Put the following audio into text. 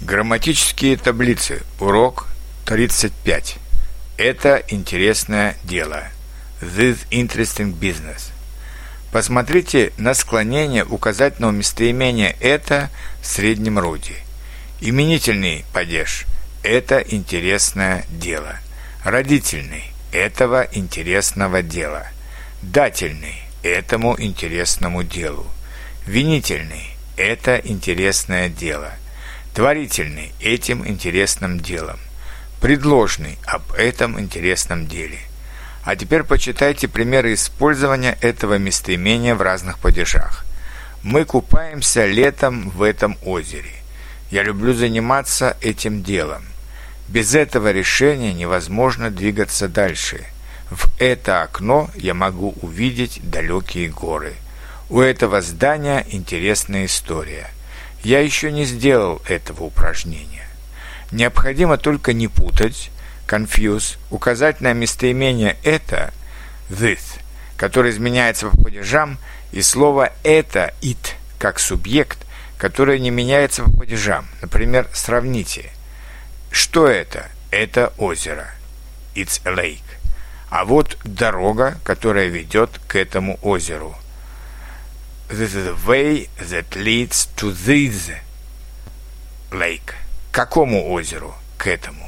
Грамматические таблицы. Урок 35. Это интересное дело. This interesting business. Посмотрите на склонение указательного местоимения «это» в среднем роде. Именительный падеж – это интересное дело. Родительный – этого интересного дела. Дательный – этому интересному делу. Винительный – это интересное дело – творительный этим интересным делом, предложный об этом интересном деле. А теперь почитайте примеры использования этого местоимения в разных падежах. Мы купаемся летом в этом озере. Я люблю заниматься этим делом. Без этого решения невозможно двигаться дальше. В это окно я могу увидеть далекие горы. У этого здания интересная история – я еще не сделал этого упражнения. Необходимо только не путать confuse, указательное местоимение «это» this, которое изменяется по падежам, и слово «это» it, как субъект, которое не меняется по падежам. Например, сравните. Что это? Это озеро. It's a lake. А вот дорога, которая ведет к этому озеру – This is the way that leads to this lake. К какому озеру? К этому.